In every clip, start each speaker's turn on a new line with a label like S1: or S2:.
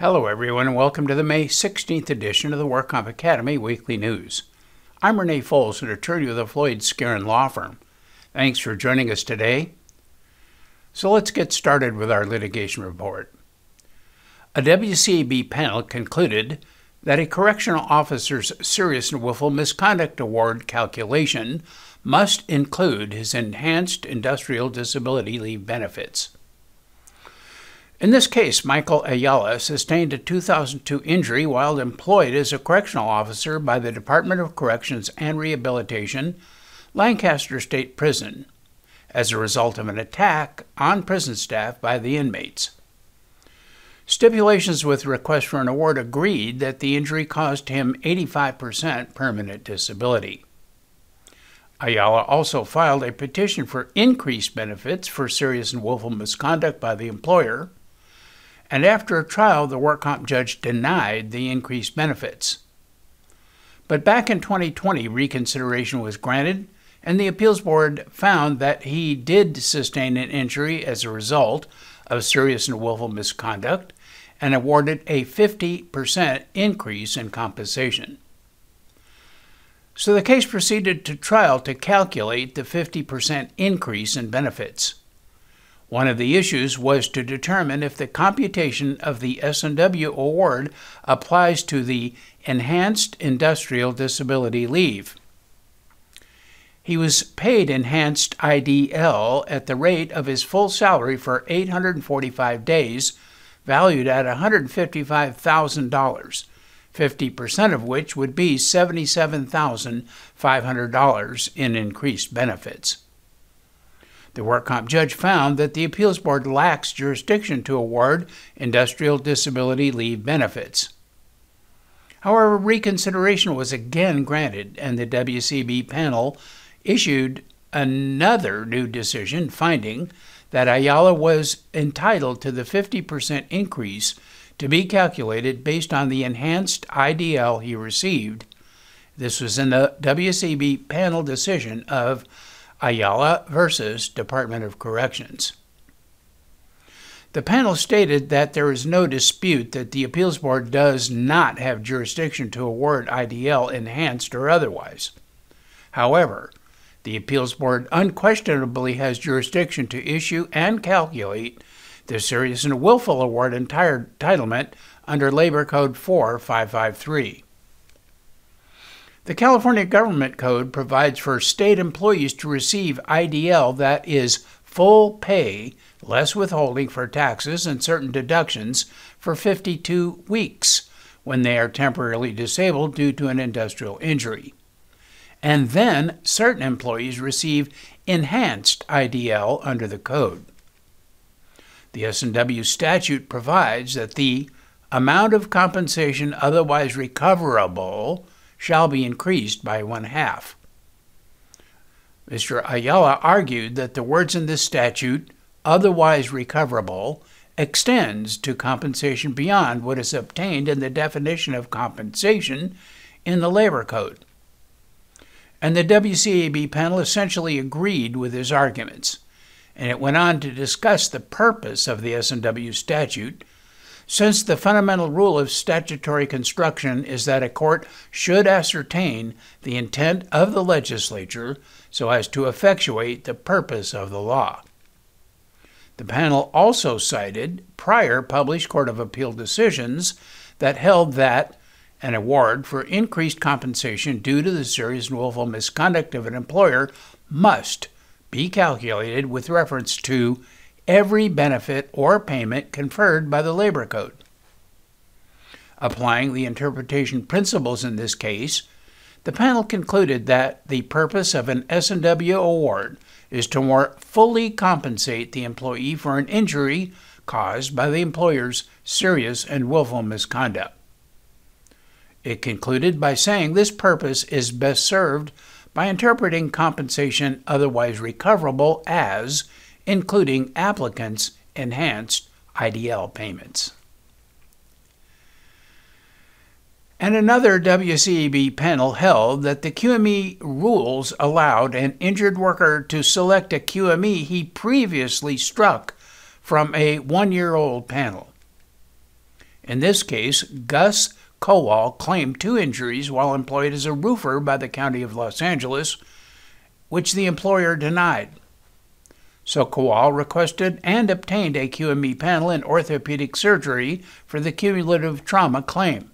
S1: Hello, everyone, and welcome to the May 16th edition of the WorkComp Academy Weekly News. I'm Renee Foles, an attorney with the Floyd Skeren Law Firm. Thanks for joining us today. So let's get started with our litigation report. A WCAB panel concluded that a correctional officer's serious and willful misconduct award calculation must include his enhanced industrial disability leave benefits. In this case, Michael Ayala sustained a 2002 injury while employed as a correctional officer by the Department of Corrections and Rehabilitation, Lancaster State Prison, as a result of an attack on prison staff by the inmates. Stipulations with request for an award agreed that the injury caused him 85% permanent disability. Ayala also filed a petition for increased benefits for serious and willful misconduct by the employer and after a trial, the work comp judge denied the increased benefits. But back in 2020, reconsideration was granted, and the appeals board found that he did sustain an injury as a result of serious and willful misconduct and awarded a 50% increase in compensation. So the case proceeded to trial to calculate the 50% increase in benefits. One of the issues was to determine if the computation of the S&W award applies to the Enhanced Industrial Disability Leave. He was paid enhanced IDL at the rate of his full salary for 845 days, valued at $155,000, 50% of which would be $77,500 in increased benefits. The work comp judge found that the appeals board lacks jurisdiction to award industrial disability leave benefits. However, reconsideration was again granted, and the WCB panel issued another new decision finding that Ayala was entitled to the 50% increase to be calculated based on the enhanced IDL he received. This was in the WCB panel decision of Ayala versus Department of Corrections. The panel stated that there is no dispute that the Appeals Board does not have jurisdiction to award IDL enhanced or otherwise. However, the Appeals Board unquestionably has jurisdiction to issue and calculate the serious and willful award entitlement under Labor Code 4553. The California Government Code provides for state employees to receive IDL that is full pay, less withholding for taxes and certain deductions for 52 weeks when they are temporarily disabled due to an industrial injury. And then certain employees receive enhanced IDL under the code. The S&W statute provides that the amount of compensation otherwise recoverable shall be increased by one half. Mr. Ayala argued that the words in this statute, otherwise recoverable, extends to compensation beyond what is obtained in the definition of compensation in the Labor Code. And the WCAB panel essentially agreed with his arguments, and it went on to discuss the purpose of the S&W statute since the fundamental rule of statutory construction is that a court should ascertain the intent of the legislature so as to effectuate the purpose of the law. The panel also cited prior published Court of Appeal decisions that held that an award for increased compensation due to the serious and willful misconduct of an employer must be calculated with reference to every benefit or payment conferred by the Labor Code. Applying the interpretation principles in this case, the panel concluded that the purpose of an S&W award is to more fully compensate the employee for an injury caused by the employer's serious and willful misconduct. It concluded by saying this purpose is best served by interpreting compensation otherwise recoverable as including applicants' enhanced IDL payments. And another WCAB panel held that the QME rules allowed an injured worker to select a QME he previously struck from a one year old panel. In this case, Gus Kowal claimed two injuries while employed as a roofer by the County of Los Angeles, which the employer denied. So Kowal requested and obtained a QME panel in orthopedic surgery for the cumulative trauma claim.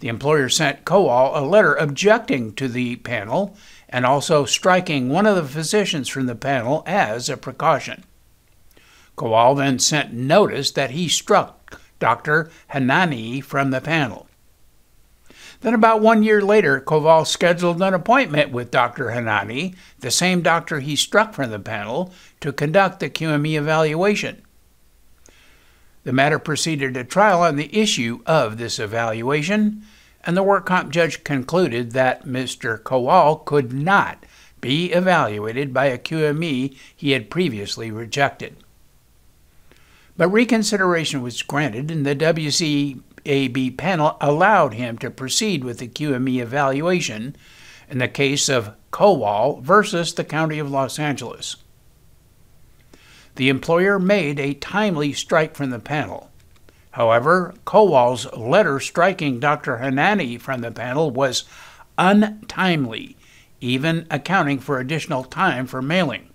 S1: The employer sent Kowal a letter objecting to the panel and also striking one of the physicians from the panel as a precaution. Kowal then sent notice that he struck Dr. Hanani from the panel. Then, about one year later, Kowal scheduled an appointment with Dr. Hanani, the same doctor he struck from the panel, to conduct the QME evaluation. The matter proceeded to trial on the issue of this evaluation, and the work comp judge concluded that Mr. Kowal could not be evaluated by a QME he had previously rejected. But reconsideration was granted, and the WC AB panel allowed him to proceed with the QME evaluation in the case of Kowal versus the County of Los Angeles. The employer made a timely strike from the panel. However, Kowal's letter striking Dr. Hanani from the panel was untimely, even accounting for additional time for mailing.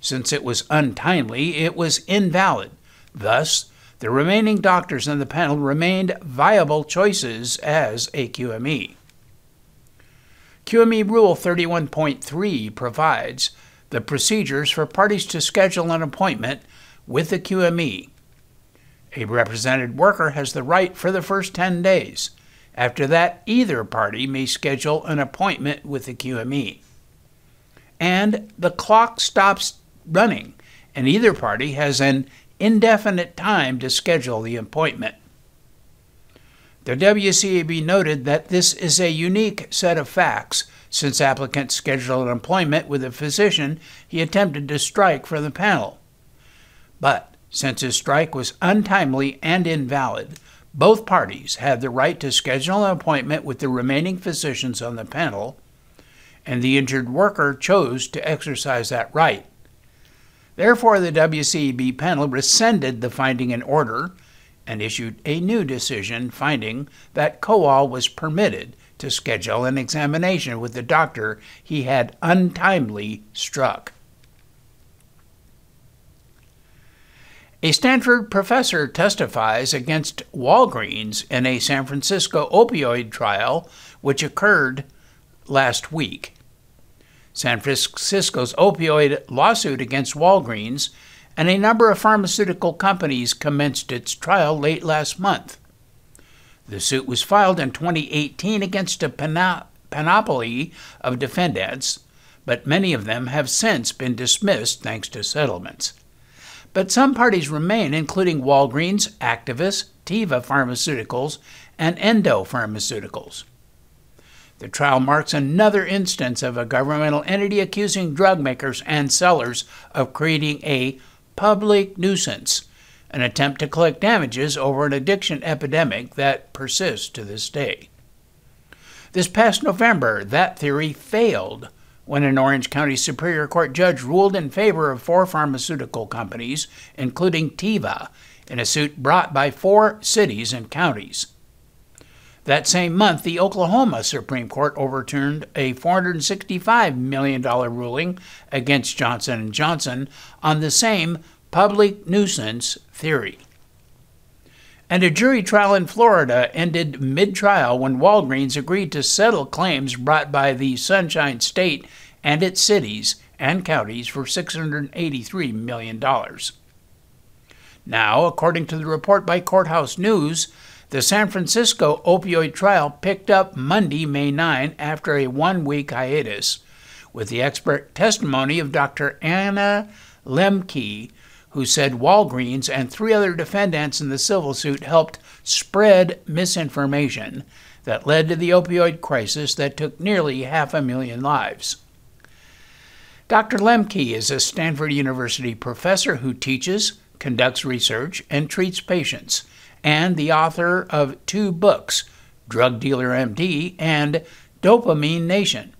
S1: Since it was untimely, it was invalid. Thus, the remaining doctors on the panel remained viable choices as a QME. QME Rule 31.3 provides the procedures for parties to schedule an appointment with the QME. A represented worker has the right for the first 10 days. After that, either party may schedule an appointment with the QME. And the clock stops running, and either party has an indefinite time to schedule the appointment. The WCAB noted that this is a unique set of facts since applicants scheduled an appointment with a physician he attempted to strike from the panel. But since his strike was untimely and invalid, both parties had the right to schedule an appointment with the remaining physicians on the panel, and the injured worker chose to exercise that right. Therefore, the WCAB panel rescinded the finding in order and issued a new decision finding that Kowal was permitted to schedule an examination with the doctor he had untimely struck. A Stanford professor testifies against Walgreens in a San Francisco opioid trial which occurred last week. San Francisco's opioid lawsuit against Walgreens, and a number of pharmaceutical companies commenced its trial late last month. The suit was filed in 2018 against a panoply of defendants, but many of them have since been dismissed thanks to settlements. But some parties remain, including Walgreens, Actavis, Teva Pharmaceuticals, and Endo Pharmaceuticals. The trial marks another instance of a governmental entity accusing drug makers and sellers of creating a public nuisance, an attempt to collect damages over an addiction epidemic that persists to this day. This past November, that theory failed when an Orange County Superior Court judge ruled in favor of four pharmaceutical companies, including Teva, in a suit brought by four cities and counties. That same month, the Oklahoma Supreme Court overturned a $465 million ruling against Johnson & Johnson on the same public nuisance theory. And a jury trial in Florida ended mid trial when Walgreens agreed to settle claims brought by the Sunshine State and its cities and counties for $683 million. Now, according to the report by Courthouse News, the San Francisco opioid trial picked up Monday, May 9, after a one week hiatus, with the expert testimony of Dr. Anna Lembke, who said Walgreens and three other defendants in the civil suit helped spread misinformation that led to the opioid crisis that took nearly half a million lives. Dr. Lembke is a Stanford University professor who teaches, conducts research, and treats patients and the author of two books, Drug Dealer MD and Dopamine Nation.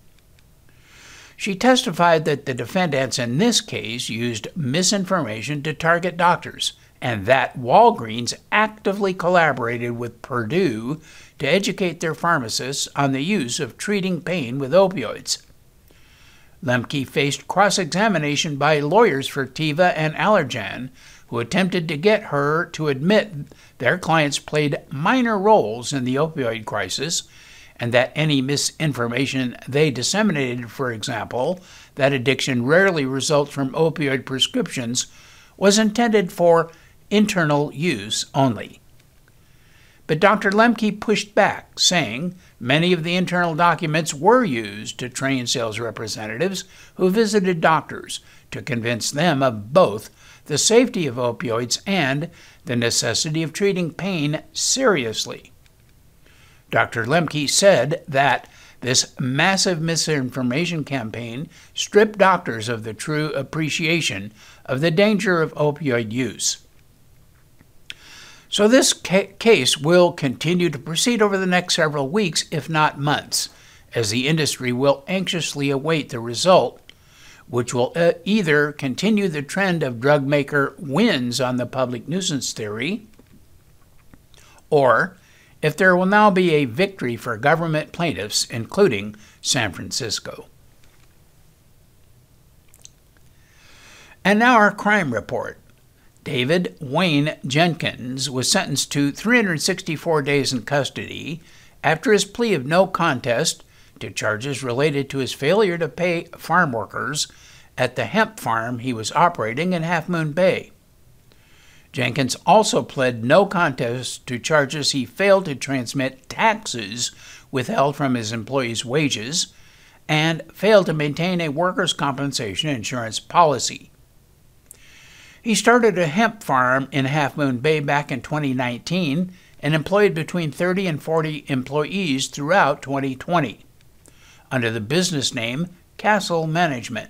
S1: She testified that the defendants in this case used misinformation to target doctors and that Walgreens actively collaborated with Purdue to educate their pharmacists on the use of treating pain with opioids. Lembke faced cross examination by lawyers for Teva and Allergan, who attempted to get her to admit their clients played minor roles in the opioid crisis and that any misinformation they disseminated, for example, that addiction rarely results from opioid prescriptions, was intended for internal use only. But Dr. Lembke pushed back, saying many of the internal documents were used to train sales representatives who visited doctors to convince them of both the safety of opioids and the necessity of treating pain seriously. Dr. Lembke said that this massive misinformation campaign stripped doctors of the true appreciation of the danger of opioid use. So, this ca- case will continue to proceed over the next several weeks, if not months, as the industry will anxiously await the result, which will uh, either continue the trend of drug maker wins on the public nuisance theory, or if there will now be a victory for government plaintiffs, including San Francisco. And now our crime report. David Wayne Jenkins was sentenced to 364 days in custody after his plea of no contest to charges related to his failure to pay farm workers at the hemp farm he was operating in Half Moon Bay. Jenkins also pled no contest to charges he failed to transmit taxes withheld from his employees' wages and failed to maintain a workers' compensation insurance policy. He started a hemp farm in Half Moon Bay back in 2019 and employed between 30 and 40 employees throughout 2020 under the business name Castle Management.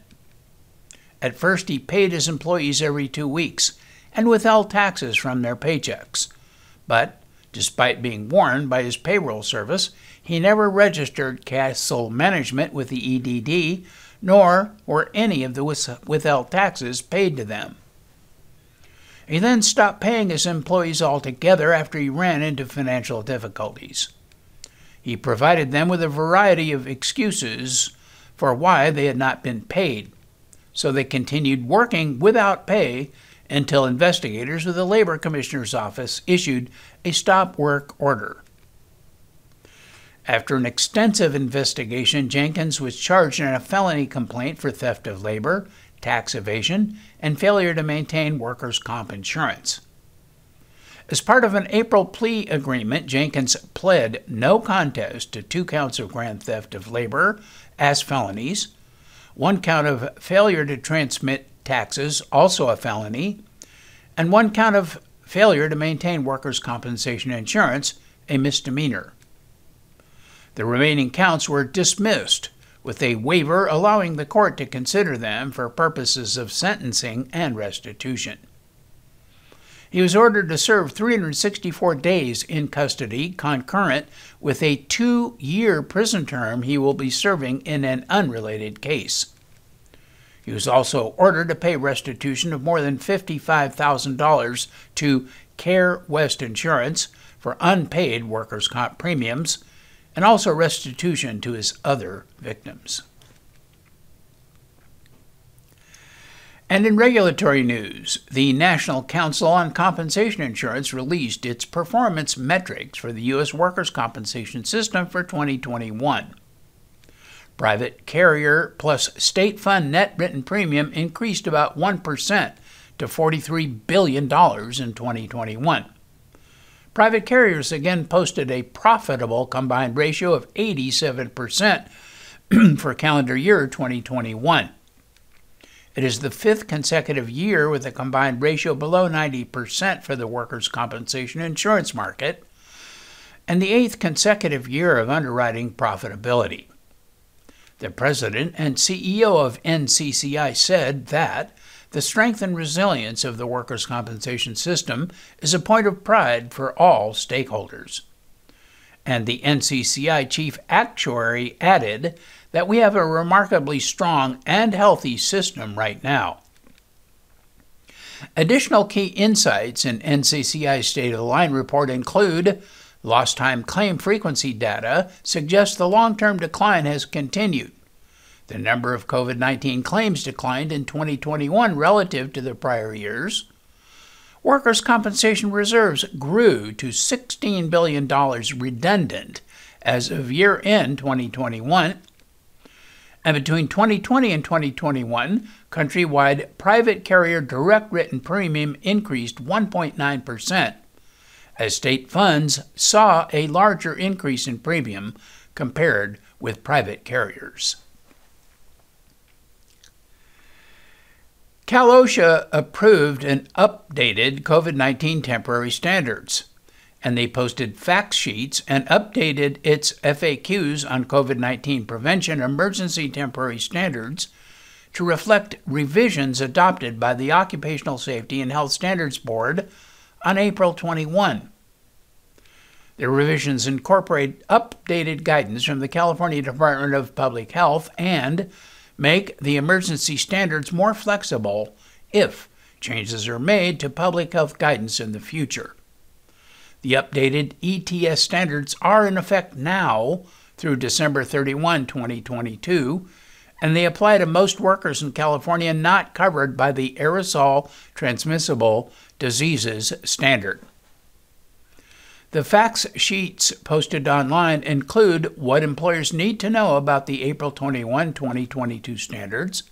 S1: At first, he paid his employees every two weeks and withheld taxes from their paychecks. But, despite being warned by his payroll service, he never registered Castle Management with the EDD, nor were any of the withheld taxes paid to them. He then stopped paying his employees altogether after he ran into financial difficulties. He provided them with a variety of excuses for why they had not been paid, so they continued working without pay until investigators with the Labor Commissioner's Office issued a stop work order. After an extensive investigation, Jenkins was charged in a felony complaint for theft of labor, tax evasion, and failure to maintain workers' comp insurance. As part of an April plea agreement, Jenkins pled no contest to two counts of grand theft of labor as felonies, one count of failure to transmit taxes, also a felony, and one count of failure to maintain workers' compensation insurance, a misdemeanor. The remaining counts were dismissed, with a waiver allowing the court to consider them for purposes of sentencing and restitution. He was ordered to serve 364 days in custody, concurrent with a two year prison term he will be serving in an unrelated case. He was also ordered to pay restitution of more than $55,000 to Care West Insurance for unpaid workers' comp premiums, and also restitution to his other victims. And in regulatory news, the National Council on Compensation Insurance released its performance metrics for the U.S. workers' compensation system for 2021. Private carrier plus state fund net written premium increased about 1% to $43 billion in 2021. Private carriers again posted a profitable combined ratio of 87% for calendar year 2021. It is the fifth consecutive year with a combined ratio below 90% for the workers' compensation insurance market, and the eighth consecutive year of underwriting profitability. The president and CEO of NCCI said that the strength and resilience of the workers' compensation system is a point of pride for all stakeholders. And the NCCI chief actuary added that we have a remarkably strong and healthy system right now. Additional key insights in NCCI's State of the Line report include lost time claim frequency data suggests the long term decline has continued. The number of COVID 19 claims declined in 2021 relative to the prior years. Workers' compensation reserves grew to $16 billion redundant as of year end 2021. And between 2020 and 2021, countrywide private carrier direct written premium increased 1.9%, as state funds saw a larger increase in premium compared with private carriers. Cal OSHA approved and updated COVID 19 temporary standards, and they posted fact sheets and updated its FAQs on COVID 19 prevention emergency temporary standards to reflect revisions adopted by the Occupational Safety and Health Standards Board on April 21. The revisions incorporate updated guidance from the California Department of Public Health and make the emergency standards more flexible if changes are made to public health guidance in the future. The updated ETS standards are in effect now through December 31, 2022, and they apply to most workers in California not covered by the aerosol transmissible diseases standard. The facts sheets posted online include what employers need to know about the April 21, 2022 standards,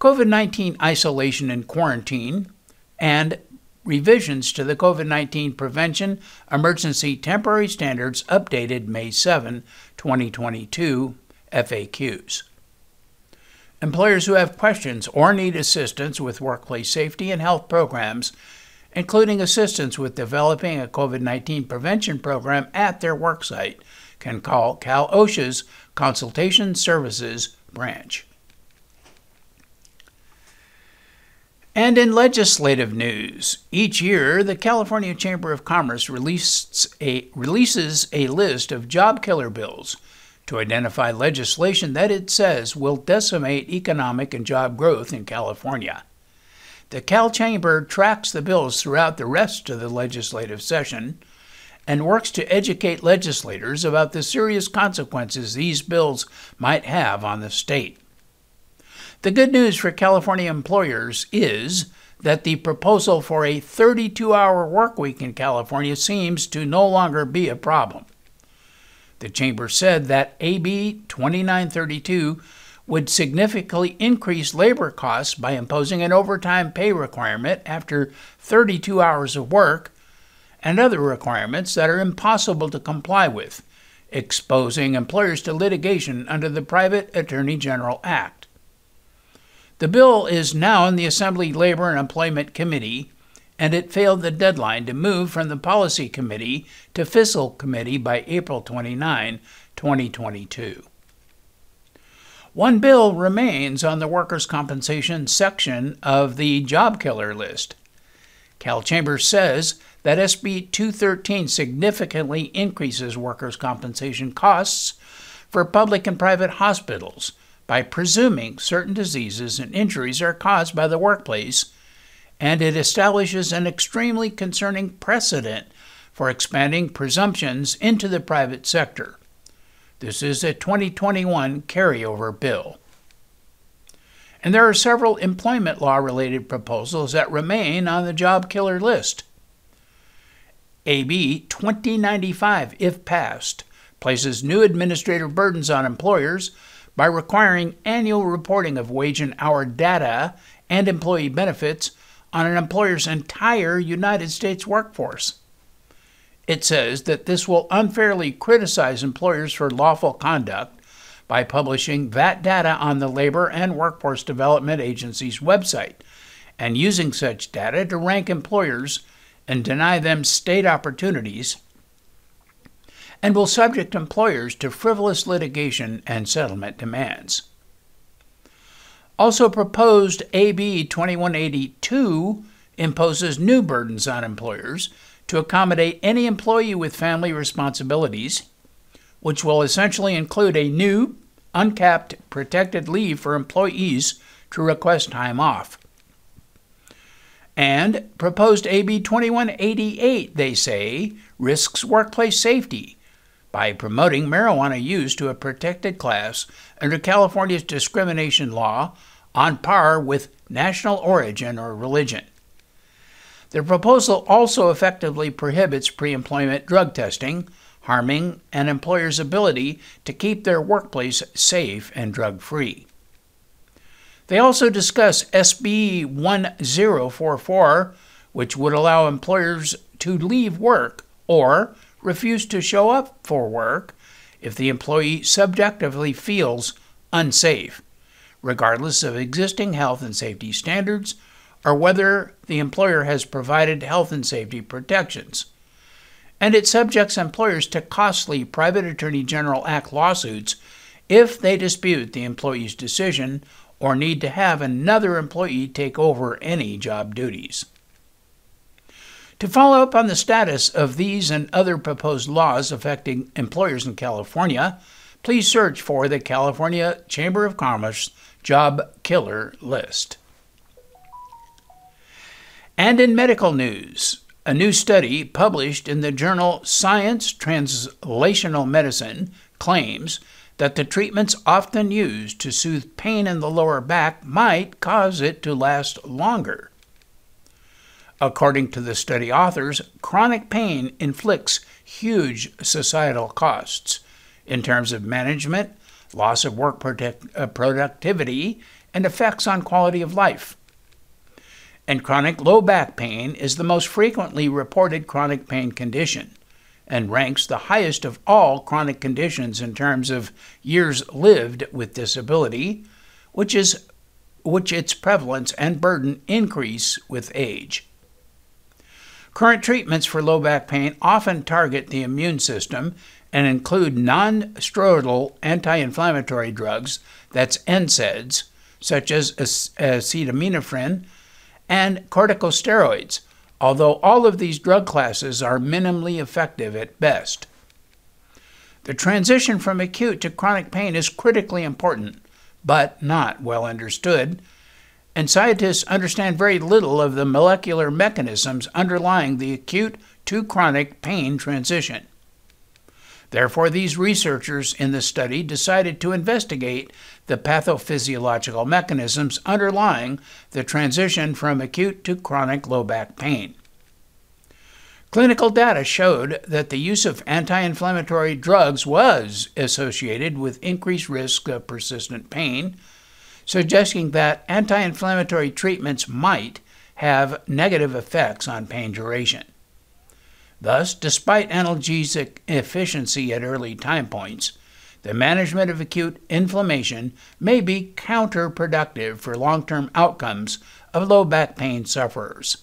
S1: COVID 19 isolation and quarantine, and revisions to the COVID 19 prevention emergency temporary standards updated May 7, 2022 FAQs. Employers who have questions or need assistance with workplace safety and health programs including assistance with developing a COVID 19 prevention program at their worksite, can call Cal OSHA's Consultation Services branch. And in legislative news, each year the California Chamber of Commerce a, releases a list of job killer bills to identify legislation that it says will decimate economic and job growth in California. The Cal Chamber tracks the bills throughout the rest of the legislative session and works to educate legislators about the serious consequences these bills might have on the state. The good news for California employers is that the proposal for a 32 hour workweek in California seems to no longer be a problem. The Chamber said that AB 2932 would significantly increase labor costs by imposing an overtime pay requirement after 32 hours of work and other requirements that are impossible to comply with, exposing employers to litigation under the Private Attorney General Act. The bill is now in the Assembly Labor and Employment Committee, and it failed the deadline to move from the Policy Committee to Fiscal Committee by April 29, 2022. One bill remains on the workers' compensation section of the job killer list. Cal Chambers says that SB 213 significantly increases workers' compensation costs for public and private hospitals by presuming certain diseases and injuries are caused by the workplace, and it establishes an extremely concerning precedent for expanding presumptions into the private sector. This is a 2021 carryover bill. And there are several employment law related proposals that remain on the job killer list. AB 2095, if passed, places new administrative burdens on employers by requiring annual reporting of wage and hour data and employee benefits on an employer's entire United States workforce. It says that this will unfairly criticize employers for lawful conduct by publishing that data on the Labor and Workforce Development Agency's website and using such data to rank employers and deny them state opportunities, and will subject employers to frivolous litigation and settlement demands. Also proposed AB 2182 imposes new burdens on employers to accommodate any employee with family responsibilities, which will essentially include a new, uncapped protected leave for employees to request time off. And proposed AB 2188, they say, risks workplace safety by promoting marijuana use to a protected class under California's discrimination law on par with national origin or religion. The proposal also effectively prohibits pre employment drug testing, harming an employer's ability to keep their workplace safe and drug free. They also discuss SB 1044, which would allow employers to leave work or refuse to show up for work if the employee subjectively feels unsafe, regardless of existing health and safety standards or whether the employer has provided health and safety protections. And it subjects employers to costly Private Attorney General Act lawsuits if they dispute the employee's decision or need to have another employee take over any job duties. To follow up on the status of these and other proposed laws affecting employers in California, please search for the California Chamber of Commerce Job Killer List. And in medical news, a new study published in the journal Science Translational Medicine claims that the treatments often used to soothe pain in the lower back might cause it to last longer. According to the study authors, chronic pain inflicts huge societal costs in terms of management, loss of work protect, uh, productivity, and effects on quality of life. And chronic low back pain is the most frequently reported chronic pain condition and ranks the highest of all chronic conditions in terms of years lived with disability, which is which its prevalence and burden increase with age. Current treatments for low back pain often target the immune system and include non steroidal anti inflammatory drugs, that's NSAIDs, such as acetaminophen, and corticosteroids, although all of these drug classes are minimally effective at best. The transition from acute to chronic pain is critically important, but not well understood, and scientists understand very little of the molecular mechanisms underlying the acute to chronic pain transition. Therefore, these researchers in the study decided to investigate the pathophysiological mechanisms underlying the transition from acute to chronic low back pain. Clinical data showed that the use of anti inflammatory drugs was associated with increased risk of persistent pain, suggesting that anti inflammatory treatments might have negative effects on pain duration. Thus, despite analgesic efficiency at early time points, the management of acute inflammation may be counterproductive for long term outcomes of low back pain sufferers.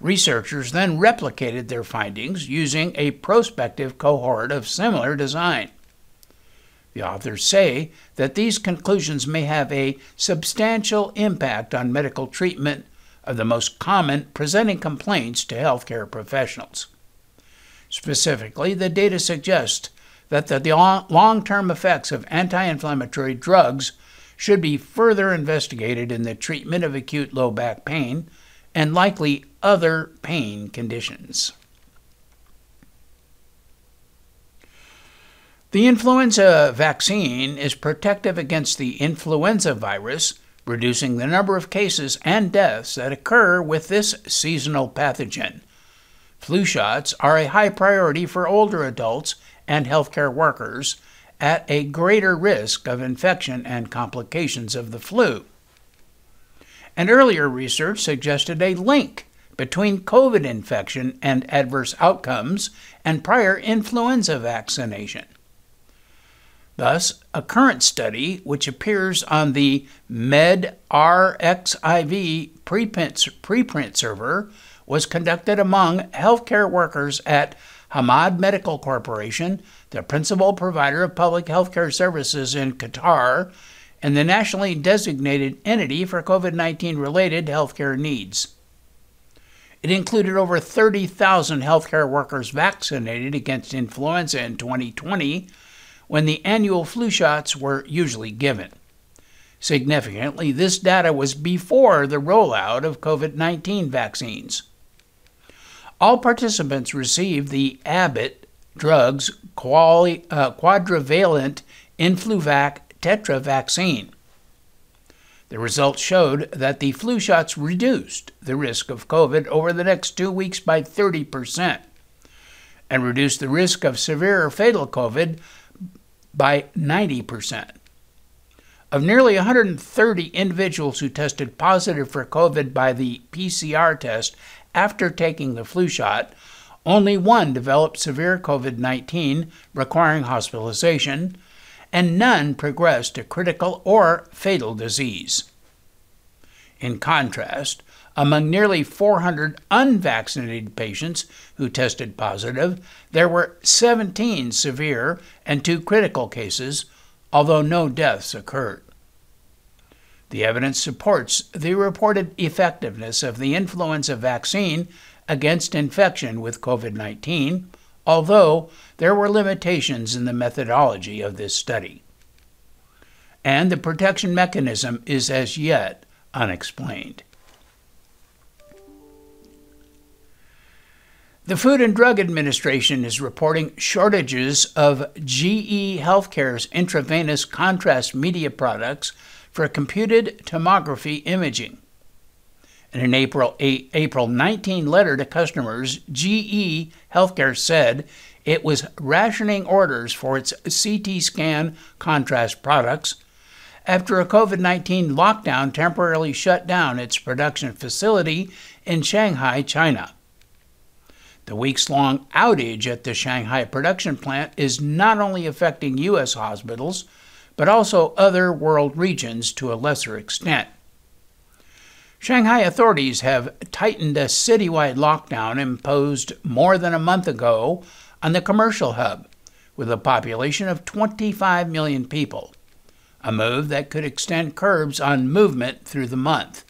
S1: Researchers then replicated their findings using a prospective cohort of similar design. The authors say that these conclusions may have a substantial impact on medical treatment of the most common presenting complaints to healthcare professionals. Specifically, the data suggest that the long term effects of anti inflammatory drugs should be further investigated in the treatment of acute low back pain and likely other pain conditions. The influenza vaccine is protective against the influenza virus reducing the number of cases and deaths that occur with this seasonal pathogen. Flu shots are a high priority for older adults and healthcare workers at a greater risk of infection and complications of the flu. And earlier research suggested a link between COVID infection and adverse outcomes and prior influenza vaccination. Thus, a current study, which appears on the MedRxiv preprint, preprint server, was conducted among healthcare workers at Hamad Medical Corporation, the principal provider of public healthcare services in Qatar, and the nationally designated entity for COVID 19 related healthcare needs. It included over 30,000 healthcare workers vaccinated against influenza in 2020 when the annual flu shots were usually given. Significantly, this data was before the rollout of COVID 19 vaccines. All participants received the Abbott drugs quali- uh, quadrivalent Influvac Tetra vaccine. The results showed that the flu shots reduced the risk of COVID over the next two weeks by 30% and reduced the risk of severe or fatal COVID by 90%. Of nearly 130 individuals who tested positive for COVID by the PCR test after taking the flu shot, only one developed severe COVID 19 requiring hospitalization, and none progressed to critical or fatal disease. In contrast, among nearly 400 unvaccinated patients who tested positive, there were 17 severe and two critical cases, although no deaths occurred. The evidence supports the reported effectiveness of the influenza vaccine against infection with COVID 19, although there were limitations in the methodology of this study. And the protection mechanism is as yet unexplained. The Food and Drug Administration is reporting shortages of GE Healthcare's intravenous contrast media products for computed tomography imaging. In an April, April 19 letter to customers, GE Healthcare said it was rationing orders for its CT scan contrast products after a COVID 19 lockdown temporarily shut down its production facility in Shanghai, China. The weeks long outage at the Shanghai production plant is not only affecting U.S. hospitals, but also other world regions to a lesser extent. Shanghai authorities have tightened a citywide lockdown imposed more than a month ago on the commercial hub, with a population of 25 million people, a move that could extend curbs on movement through the month.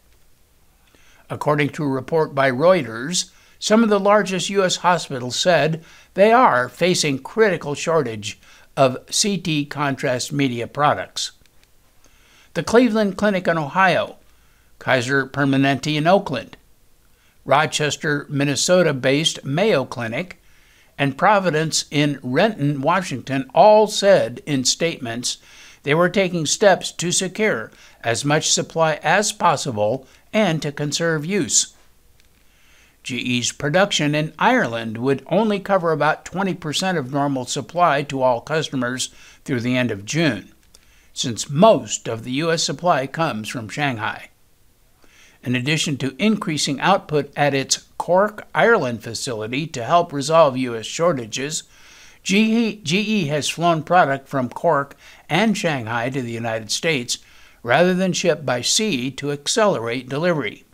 S1: According to a report by Reuters, some of the largest U.S. hospitals said they are facing critical shortage of CT contrast media products. The Cleveland Clinic in Ohio, Kaiser Permanente in Oakland, Rochester, Minnesota based Mayo Clinic, and Providence in Renton, Washington all said in statements they were taking steps to secure as much supply as possible and to conserve use. GE's production in Ireland would only cover about 20% of normal supply to all customers through the end of June, since most of the U.S. supply comes from Shanghai. In addition to increasing output at its Cork, Ireland facility to help resolve U.S. shortages, GE, GE has flown product from Cork and Shanghai to the United States rather than ship by sea to accelerate delivery.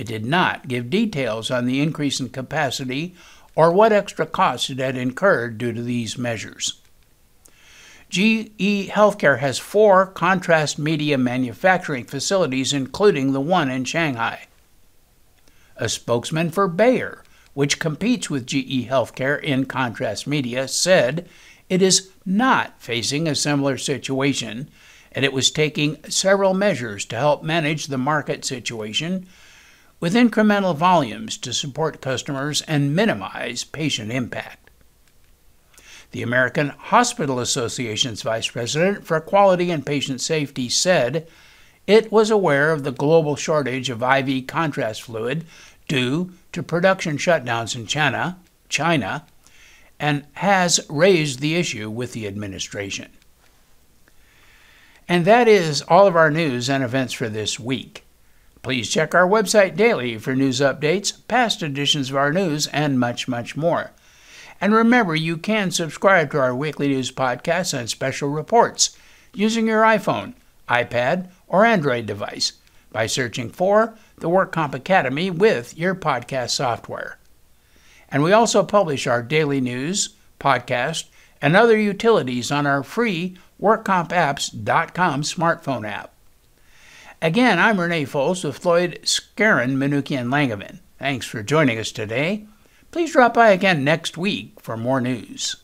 S1: It did not give details on the increase in capacity or what extra costs it had incurred due to these measures. GE Healthcare has four contrast media manufacturing facilities, including the one in Shanghai. A spokesman for Bayer, which competes with GE Healthcare in contrast media, said it is not facing a similar situation and it was taking several measures to help manage the market situation with incremental volumes to support customers and minimize patient impact. The American Hospital Association's Vice President for Quality and Patient Safety said it was aware of the global shortage of IV contrast fluid due to production shutdowns in China, China, and has raised the issue with the administration. And that is all of our news and events for this week. Please check our website daily for news updates, past editions of our news, and much, much more. And remember, you can subscribe to our weekly news podcasts and special reports using your iPhone, iPad, or Android device by searching for the WorkComp Academy with your podcast software. And we also publish our daily news, podcast, and other utilities on our free WorkCompApps.com smartphone app. Again, I'm Renee Foles with Floyd Skeren, Manukian Langevin. Thanks for joining us today. Please drop by again next week for more news.